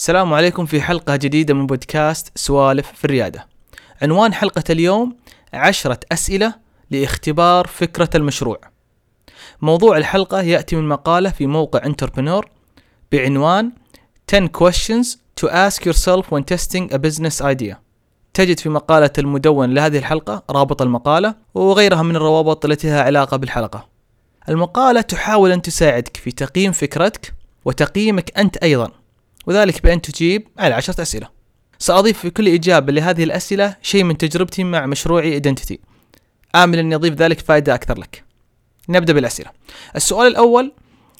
السلام عليكم في حلقة جديدة من بودكاست سوالف في الريادة. عنوان حلقة اليوم عشرة أسئلة لاختبار فكرة المشروع. موضوع الحلقة يأتي من مقالة في موقع انتربرنور بعنوان 10 questions to ask yourself when testing a business idea. تجد في مقالة المدون لهذه الحلقة رابط المقالة وغيرها من الروابط التي لها علاقة بالحلقة. المقالة تحاول أن تساعدك في تقييم فكرتك وتقييمك أنت أيضا وذلك بأن تجيب على عشرة أسئلة. سأضيف في كل إجابة لهذه الأسئلة شيء من تجربتي مع مشروعي إيدنتيتي آمل أن يضيف ذلك فائدة أكثر لك. نبدأ بالأسئلة. السؤال الأول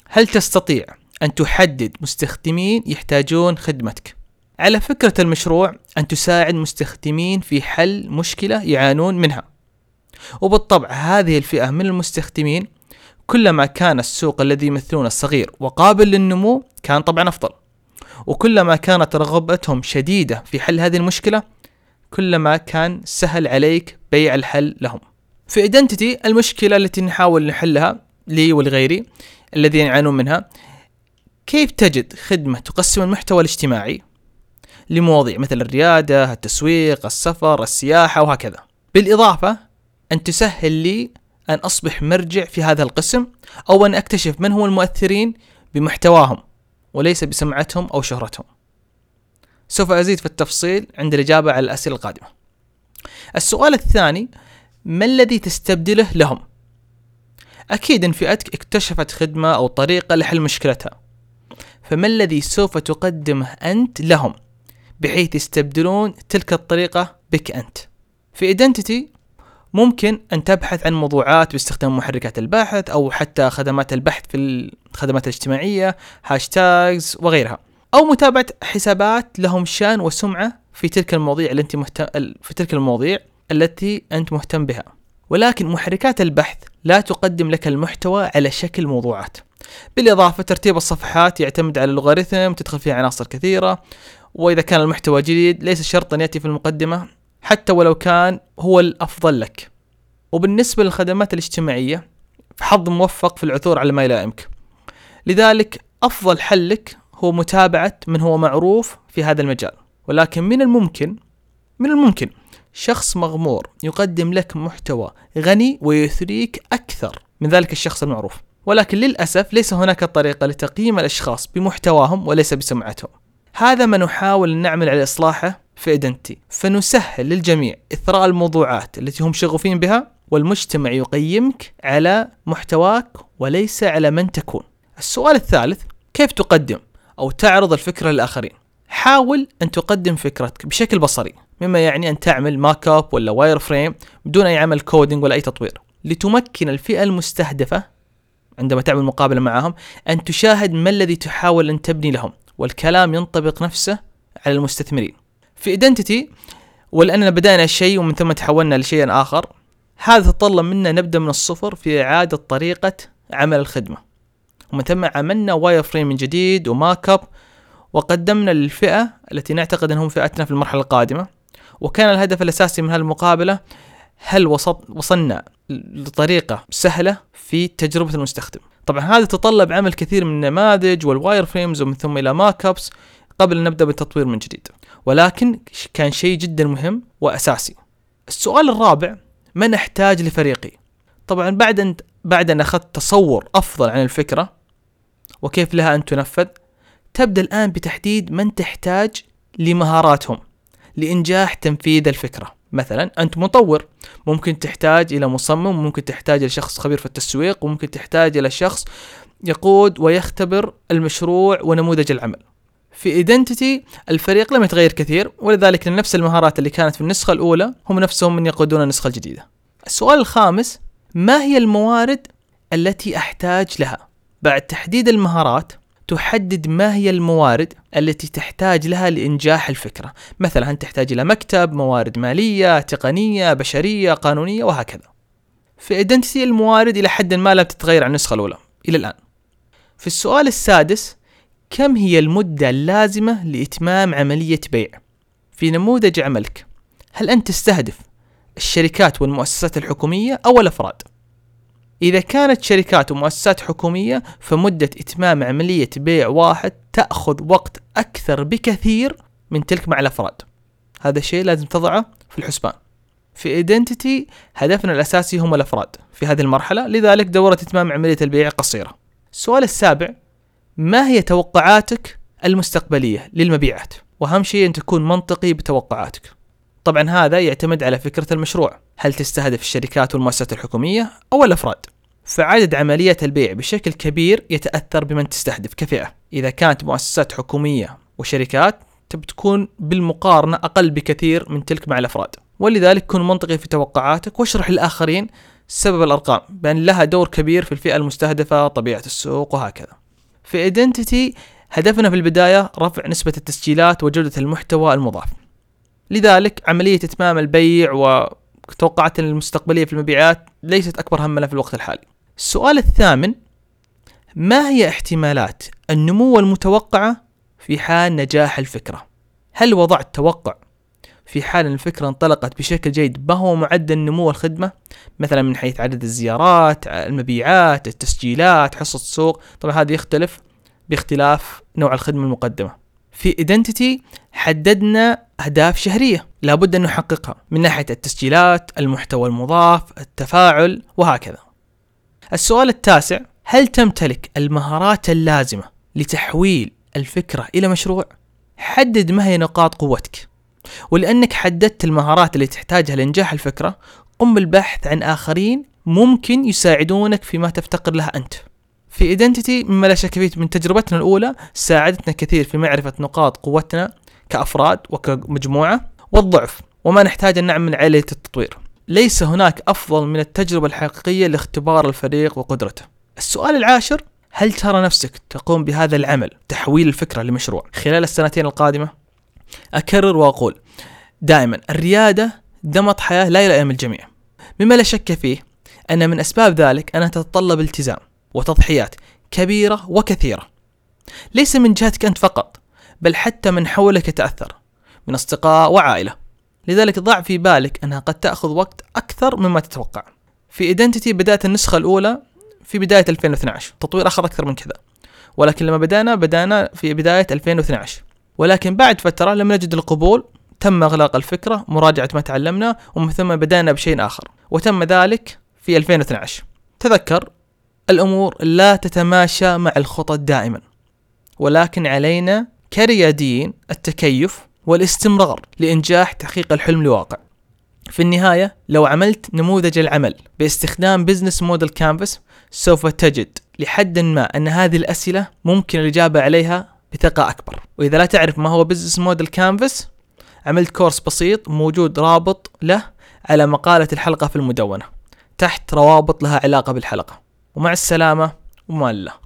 هل تستطيع أن تحدد مستخدمين يحتاجون خدمتك؟ على فكرة المشروع أن تساعد مستخدمين في حل مشكلة يعانون منها. وبالطبع هذه الفئة من المستخدمين كلما كان السوق الذي يمثلونه صغير وقابل للنمو كان طبعا أفضل. وكلما كانت رغبتهم شديدة في حل هذه المشكلة كلما كان سهل عليك بيع الحل لهم في ايدنتيتي المشكلة التي نحاول نحلها لي ولغيري الذين يعانون منها كيف تجد خدمة تقسم المحتوى الاجتماعي لمواضيع مثل الريادة، التسويق، السفر، السياحة وهكذا. بالإضافة أن تسهل لي أن أصبح مرجع في هذا القسم أو أن أكتشف من هم المؤثرين بمحتواهم وليس بسمعتهم أو شهرتهم. سوف أزيد في التفصيل عند الإجابة على الأسئلة القادمة. السؤال الثاني ما الذي تستبدله لهم؟ أكيد إن فئتك اكتشفت خدمة أو طريقة لحل مشكلتها. فما الذي سوف تقدمه أنت لهم بحيث يستبدلون تلك الطريقة بك أنت؟ في Identity ممكن أن تبحث عن موضوعات باستخدام محركات البحث أو حتى خدمات البحث في الخدمات الاجتماعية hashtags وغيرها. أو متابعة حسابات لهم شان وسمعة في تلك المواضيع اللي أنت مهتم في تلك المواضيع التي أنت مهتم بها. ولكن محركات البحث لا تقدم لك المحتوى على شكل موضوعات. بالإضافة ترتيب الصفحات يعتمد على اللوغاريتم تدخل فيها عناصر كثيرة وإذا كان المحتوى جديد ليس شرطا يأتي في المقدمة حتى ولو كان هو الأفضل لك. وبالنسبة للخدمات الاجتماعية فحظ موفق في العثور على ما يلائمك لذلك أفضل حل لك هو متابعة من هو معروف في هذا المجال. ولكن من الممكن من الممكن شخص مغمور يقدم لك محتوى غني ويثريك أكثر من ذلك الشخص المعروف. ولكن للأسف ليس هناك طريقة لتقييم الأشخاص بمحتواهم وليس بسمعتهم. هذا ما نحاول أن نعمل على إصلاحه في Identity. فنسهل للجميع إثراء الموضوعات التي هم شغوفين بها والمجتمع يقيمك على محتواك وليس على من تكون. السؤال الثالث كيف تقدم أو تعرض الفكرة للآخرين؟ حاول أن تقدم فكرتك بشكل بصري مما يعني أن تعمل mockup ولا wireframe بدون أي عمل coding ولا أي تطوير. لتمكن الفئة المستهدفة عندما تعمل مقابلة معهم أن تشاهد ما الذي تحاول أن تبني لهم والكلام ينطبق نفسه على المستثمرين. في Identity ولأننا بدأنا شيء ومن ثم تحولنا لشيء آخر هذا تطلب منا نبدأ من الصفر في إعادة طريقة عمل الخدمة. ومن ثم عملنا wireframe من جديد و mockup وقدمنا للفئة التي نعتقد أنهم فئتنا في المرحلة القادمة. وكان الهدف الأساسي من هالمقابلة هل وصلنا لطريقة سهلة في تجربة المستخدم. طبعا هذا تطلب عمل كثير من النماذج وال wireframes ومن ثم إلى mockups قبل أن نبدأ بالتطوير من جديد. ولكن كان شيء جدا مهم وأساسي. السؤال الرابع من أحتاج لفريقي. طبعا بعد أن بعد أن أخذت تصور أفضل عن الفكرة وكيف لها أن تنفذ تبدأ الآن بتحديد من تحتاج لمهاراتهم لإنجاح تنفيذ الفكرة. مثلا أنت مطور ممكن تحتاج إلى مصمم ممكن تحتاج إلى شخص خبير في التسويق وممكن تحتاج إلى شخص يقود ويختبر المشروع ونموذج العمل. في ايدنتيتي الفريق لم يتغير كثير ولذلك نفس المهارات اللي كانت في النسخة الأولى هم نفسهم من يقودون النسخة الجديدة. السؤال الخامس ما هي الموارد التي أحتاج لها؟ بعد تحديد المهارات تحدد ما هي الموارد التي تحتاج لها لإنجاح الفكرة مثلا أنت تحتاج إلى مكتب موارد مالية تقنية بشرية قانونية وهكذا في ايدنتيتي الموارد إلى حد ما لم تتغير عن النسخة الأولى إلى الآن في السؤال السادس كم هي المدة اللازمة لإتمام عملية بيع؟ في نموذج عملك هل أنت تستهدف الشركات والمؤسسات الحكومية أو الأفراد؟ إذا كانت شركات ومؤسسات حكومية فمدة إتمام عملية بيع واحد تأخذ وقت أكثر بكثير من تلك مع الأفراد هذا الشيء لازم تضعه في الحسبان في ايدنتيتي هدفنا الأساسي هم الأفراد في هذه المرحلة لذلك دورة إتمام عملية البيع قصيرة السؤال السابع ما هي توقعاتك المستقبلية للمبيعات؟ وأهم شيء أن تكون منطقي بتوقعاتك. طبعا هذا يعتمد على فكرة المشروع. هل تستهدف الشركات والمؤسسات الحكومية أو الأفراد؟ فعدد عمليات البيع بشكل كبير يتأثر بمن تستهدف كفئة. إذا كانت مؤسسات حكومية وشركات تكون بالمقارنة أقل بكثير من تلك مع الأفراد. ولذلك كن منطقي في توقعاتك واشرح للآخرين سبب الأرقام بأن لها دور كبير في الفئة المستهدفة طبيعة السوق وهكذا. في ايدنتيتي هدفنا في البداية رفع نسبة التسجيلات وجودة المحتوى المضاف. لذلك عملية إتمام البيع وتوقعات المستقبلية في المبيعات ليست أكبر همنا في الوقت الحالي. السؤال الثامن ما هي احتمالات النمو المتوقعة في حال نجاح الفكرة؟ هل وضعت توقع في حال أن الفكرة انطلقت بشكل جيد ما هو معدل نمو الخدمة؟ مثلا من حيث عدد الزيارات المبيعات التسجيلات حصة السوق طبعا هذا يختلف باختلاف نوع الخدمة المقدمة. في ايدنتيتي حددنا أهداف شهرية لابد أن نحققها من ناحية التسجيلات المحتوى المضاف التفاعل وهكذا. السؤال التاسع هل تمتلك المهارات اللازمة لتحويل الفكرة إلى مشروع؟ حدد ما هي نقاط قوتك. ولأنك حددت المهارات اللي تحتاجها لإنجاح الفكرة قم بالبحث عن آخرين ممكن يساعدونك فيما تفتقر له أنت. في ايدنتيتي مما لا شك فيه من تجربتنا الأولى ساعدتنا كثير في معرفة نقاط قوتنا كأفراد وكمجموعة والضعف وما نحتاج أن نعمل عملية التطوير. ليس هناك أفضل من التجربة الحقيقية لاختبار الفريق وقدرته. السؤال العاشر هل ترى نفسك تقوم بهذا العمل تحويل الفكرة لمشروع؟ خلال السنتين القادمة؟ أكرر وأقول دائما الريادة نمط حياة لا يلائم الجميع. مما لا شك فيه أن من أسباب ذلك أنها تتطلب التزام وتضحيات كبيرة وكثيرة. ليس من جهتك أنت فقط بل حتى من حولك يتأثر من أصدقاء وعائلة. لذلك ضع في بالك أنها قد تأخذ وقت أكثر مما تتوقع. في ايدنتيتي بدأت النسخة الأولى في بداية 2012 تطوير أخذ أكثر من كذا. ولكن لما بدأنا بدأنا في بداية 2012 ولكن بعد فترة لم نجد القبول تم إغلاق الفكرة مراجعة ما تعلمنا ومن ثم بدأنا بشيء آخر وتم ذلك في 2012 تذكر الأمور لا تتماشى مع الخطط دائما ولكن علينا كرياديين التكيف والاستمرار لإنجاح تحقيق الحلم لواقع في النهاية لو عملت نموذج العمل باستخدام business model canvas سوف تجد لحد ما أن هذه الأسئلة ممكن الإجابة عليها بثقة أكبر. وإذا لا تعرف ما هو business model canvas عملت course بسيط موجود رابط له على مقالة الحلقة في المدونة. تحت روابط لها علاقة بالحلقة. ومع السلامة وما الله.